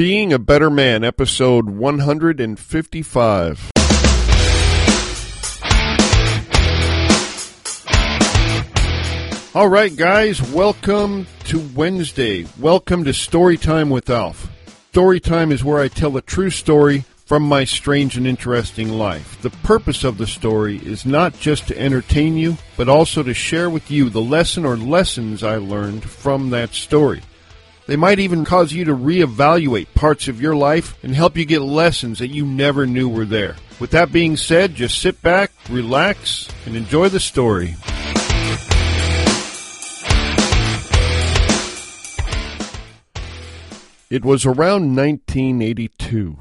Being a Better Man, episode 155. All right, guys, welcome to Wednesday. Welcome to Storytime with Alf. Storytime is where I tell a true story from my strange and interesting life. The purpose of the story is not just to entertain you, but also to share with you the lesson or lessons I learned from that story. They might even cause you to reevaluate parts of your life and help you get lessons that you never knew were there. With that being said, just sit back, relax, and enjoy the story. It was around 1982.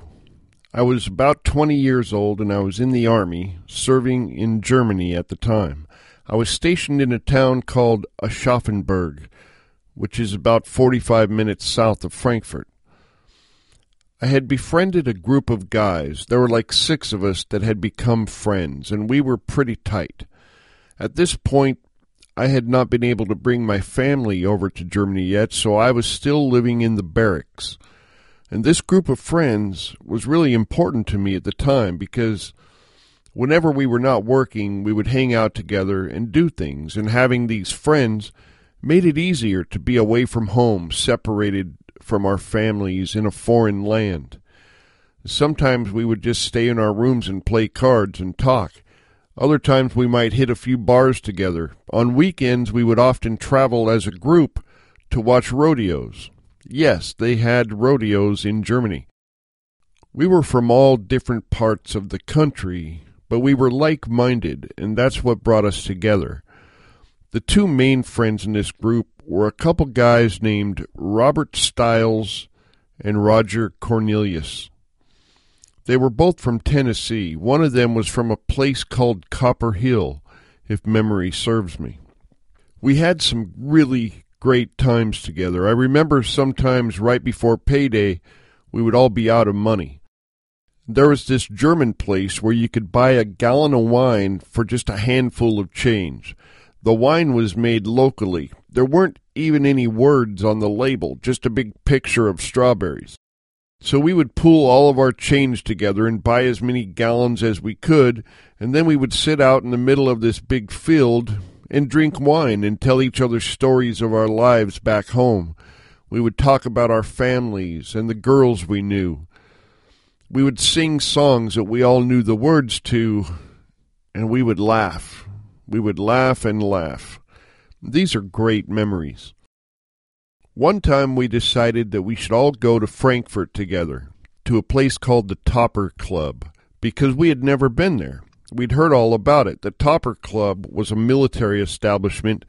I was about 20 years old and I was in the army, serving in Germany at the time. I was stationed in a town called Aschaffenburg, which is about 45 minutes south of Frankfurt. I had befriended a group of guys. There were like six of us that had become friends, and we were pretty tight. At this point, I had not been able to bring my family over to Germany yet, so I was still living in the barracks. And this group of friends was really important to me at the time because whenever we were not working, we would hang out together and do things. And having these friends made it easier to be away from home, separated from our families in a foreign land. Sometimes we would just stay in our rooms and play cards and talk. Other times we might hit a few bars together. On weekends, we would often travel as a group to watch rodeos. Yes, they had rodeos in Germany. We were from all different parts of the country, but we were like minded, and that's what brought us together. The two main friends in this group were a couple guys named Robert Stiles and Roger Cornelius. They were both from Tennessee. One of them was from a place called Copper Hill, if memory serves me. We had some really great times together. I remember sometimes right before payday, we would all be out of money. There was this German place where you could buy a gallon of wine for just a handful of change. The wine was made locally. There weren't even any words on the label, just a big picture of strawberries. So we would pool all of our change together and buy as many gallons as we could, and then we would sit out in the middle of this big field and drink wine and tell each other stories of our lives back home. We would talk about our families and the girls we knew. We would sing songs that we all knew the words to, and we would laugh. We would laugh and laugh. These are great memories. One time we decided that we should all go to Frankfurt together, to a place called the Topper Club, because we had never been there. We'd heard all about it. The Topper Club was a military establishment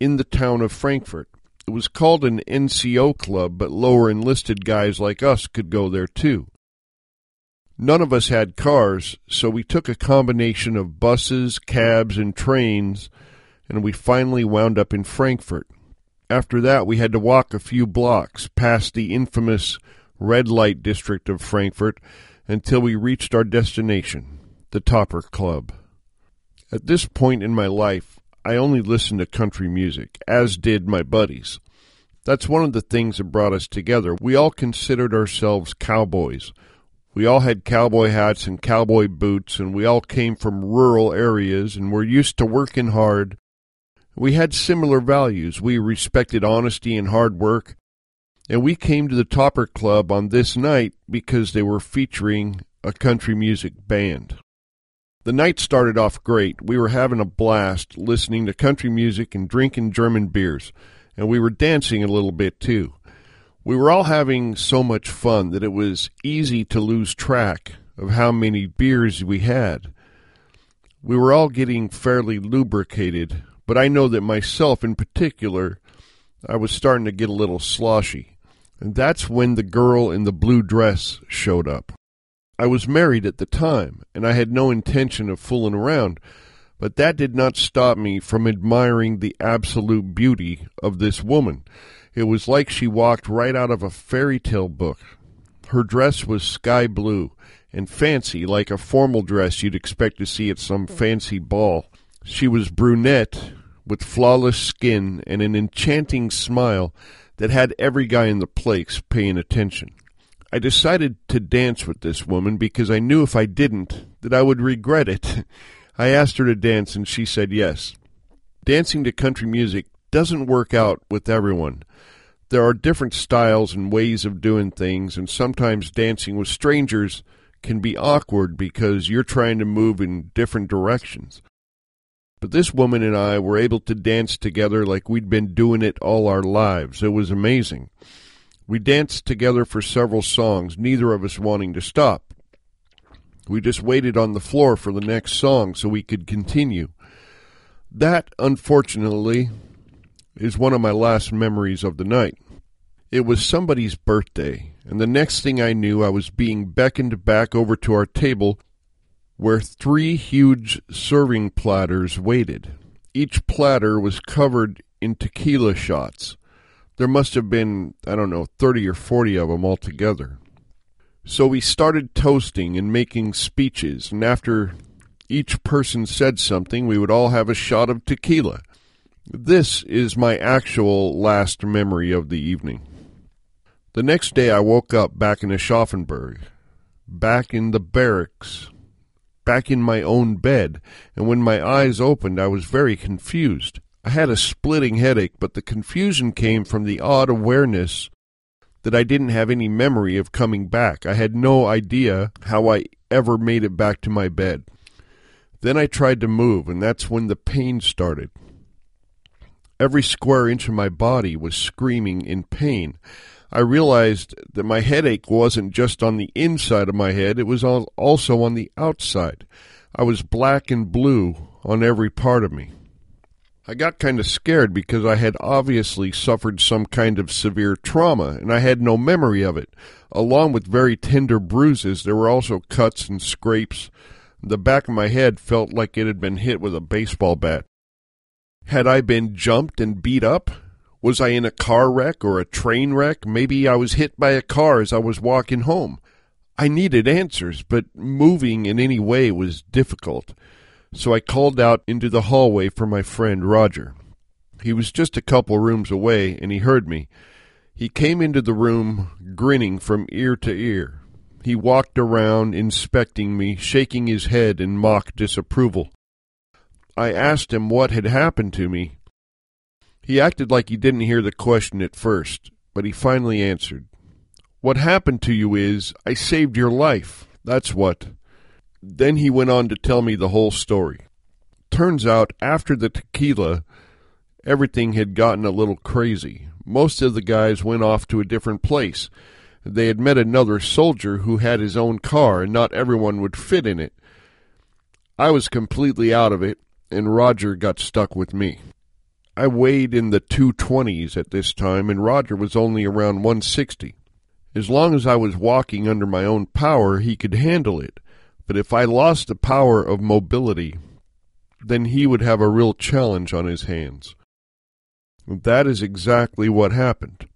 in the town of Frankfurt. It was called an NCO club, but lower enlisted guys like us could go there too. None of us had cars, so we took a combination of buses, cabs, and trains, and we finally wound up in Frankfurt. After that, we had to walk a few blocks past the infamous red light district of Frankfurt until we reached our destination, the Topper Club. At this point in my life, I only listened to country music, as did my buddies. That's one of the things that brought us together. We all considered ourselves cowboys. We all had cowboy hats and cowboy boots, and we all came from rural areas and were used to working hard we had similar values. We respected honesty and hard work. And we came to the Topper Club on this night because they were featuring a country music band. The night started off great. We were having a blast listening to country music and drinking German beers, and we were dancing a little bit too. We were all having so much fun that it was easy to lose track of how many beers we had. We were all getting fairly lubricated but I know that myself in particular, I was starting to get a little sloshy. And that's when the girl in the blue dress showed up. I was married at the time, and I had no intention of fooling around, but that did not stop me from admiring the absolute beauty of this woman. It was like she walked right out of a fairy tale book. Her dress was sky blue and fancy, like a formal dress you'd expect to see at some hmm. fancy ball. She was brunette, with flawless skin and an enchanting smile that had every guy in the place paying attention. I decided to dance with this woman because I knew if I didn't, that I would regret it. I asked her to dance and she said yes. Dancing to country music doesn't work out with everyone. There are different styles and ways of doing things, and sometimes dancing with strangers can be awkward because you're trying to move in different directions. But this woman and I were able to dance together like we'd been doing it all our lives. It was amazing. We danced together for several songs, neither of us wanting to stop. We just waited on the floor for the next song so we could continue. That, unfortunately, is one of my last memories of the night. It was somebody's birthday, and the next thing I knew, I was being beckoned back over to our table where three huge serving platters waited. Each platter was covered in tequila shots. There must have been, I don't know, 30 or 40 of them altogether. So we started toasting and making speeches, and after each person said something, we would all have a shot of tequila. This is my actual last memory of the evening. The next day I woke up back in Aschaffenburg, back in the barracks back in my own bed, and when my eyes opened, I was very confused. I had a splitting headache, but the confusion came from the odd awareness that I didn't have any memory of coming back. I had no idea how I ever made it back to my bed. Then I tried to move, and that's when the pain started. Every square inch of my body was screaming in pain. I realized that my headache wasn't just on the inside of my head, it was also on the outside. I was black and blue on every part of me. I got kind of scared because I had obviously suffered some kind of severe trauma and I had no memory of it. Along with very tender bruises, there were also cuts and scrapes. The back of my head felt like it had been hit with a baseball bat. Had I been jumped and beat up? Was I in a car wreck or a train wreck? Maybe I was hit by a car as I was walking home. I needed answers, but moving in any way was difficult. So I called out into the hallway for my friend Roger. He was just a couple rooms away, and he heard me. He came into the room, grinning from ear to ear. He walked around, inspecting me, shaking his head in mock disapproval. I asked him what had happened to me, he acted like he didn't hear the question at first, but he finally answered. What happened to you is, I saved your life. That's what. Then he went on to tell me the whole story. Turns out, after the tequila, everything had gotten a little crazy. Most of the guys went off to a different place. They had met another soldier who had his own car, and not everyone would fit in it. I was completely out of it, and Roger got stuck with me. I weighed in the 220s at this time, and Roger was only around 160. As long as I was walking under my own power, he could handle it. But if I lost the power of mobility, then he would have a real challenge on his hands. That is exactly what happened.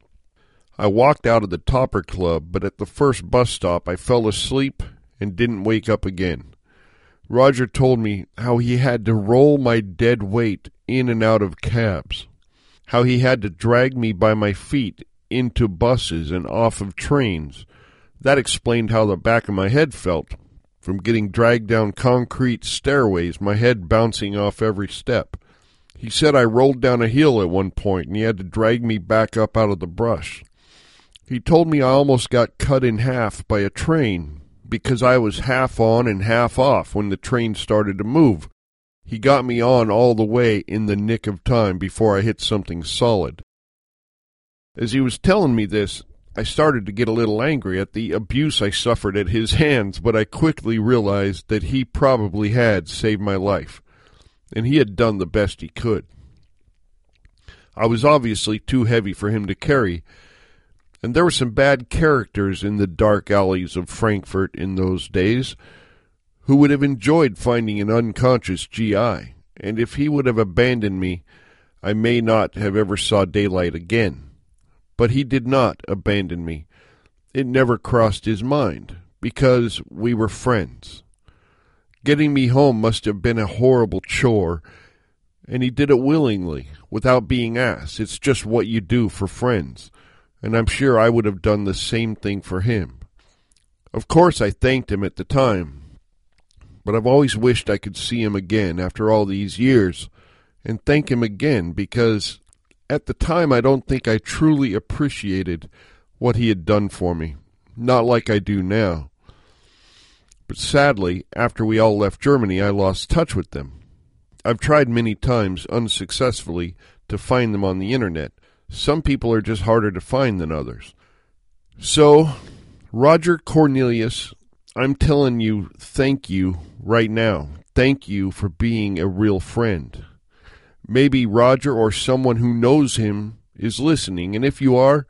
I walked out of the Topper Club, but at the first bus stop I fell asleep and didn't wake up again. Roger told me how he had to roll my dead weight in and out of cabs, how he had to drag me by my feet into buses and off of trains. That explained how the back of my head felt from getting dragged down concrete stairways, my head bouncing off every step. He said I rolled down a hill at one point and he had to drag me back up out of the brush. He told me I almost got cut in half by a train because I was half on and half off when the train started to move. He got me on all the way in the nick of time before I hit something solid. As he was telling me this, I started to get a little angry at the abuse I suffered at his hands, but I quickly realized that he probably had saved my life, and he had done the best he could. I was obviously too heavy for him to carry, and there were some bad characters in the dark alleys of Frankfurt in those days who would have enjoyed finding an unconscious GI, and if he would have abandoned me, I may not have ever saw daylight again. But he did not abandon me. It never crossed his mind, because we were friends. Getting me home must have been a horrible chore, and he did it willingly, without being asked. It's just what you do for friends and I'm sure I would have done the same thing for him. Of course, I thanked him at the time, but I've always wished I could see him again after all these years and thank him again because at the time I don't think I truly appreciated what he had done for me, not like I do now. But sadly, after we all left Germany, I lost touch with them. I've tried many times, unsuccessfully, to find them on the internet. Some people are just harder to find than others. So, Roger Cornelius, I'm telling you, thank you right now. Thank you for being a real friend. Maybe Roger or someone who knows him is listening, and if you are,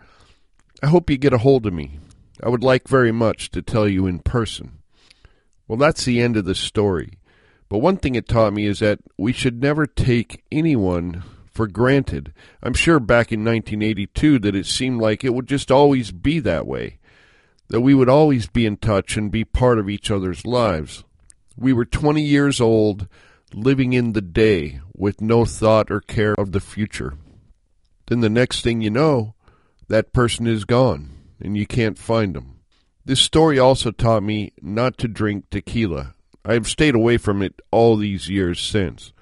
I hope you get a hold of me. I would like very much to tell you in person. Well, that's the end of the story. But one thing it taught me is that we should never take anyone for granted. I'm sure back in 1982 that it seemed like it would just always be that way, that we would always be in touch and be part of each other's lives. We were 20 years old, living in the day with no thought or care of the future. Then the next thing you know, that person is gone and you can't find them. This story also taught me not to drink tequila. I have stayed away from it all these years since.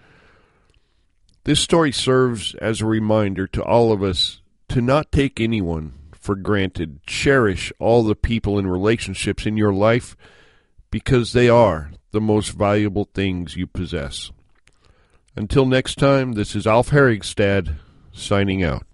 This story serves as a reminder to all of us to not take anyone for granted. Cherish all the people and relationships in your life because they are the most valuable things you possess. Until next time, this is Alf Herigstad signing out.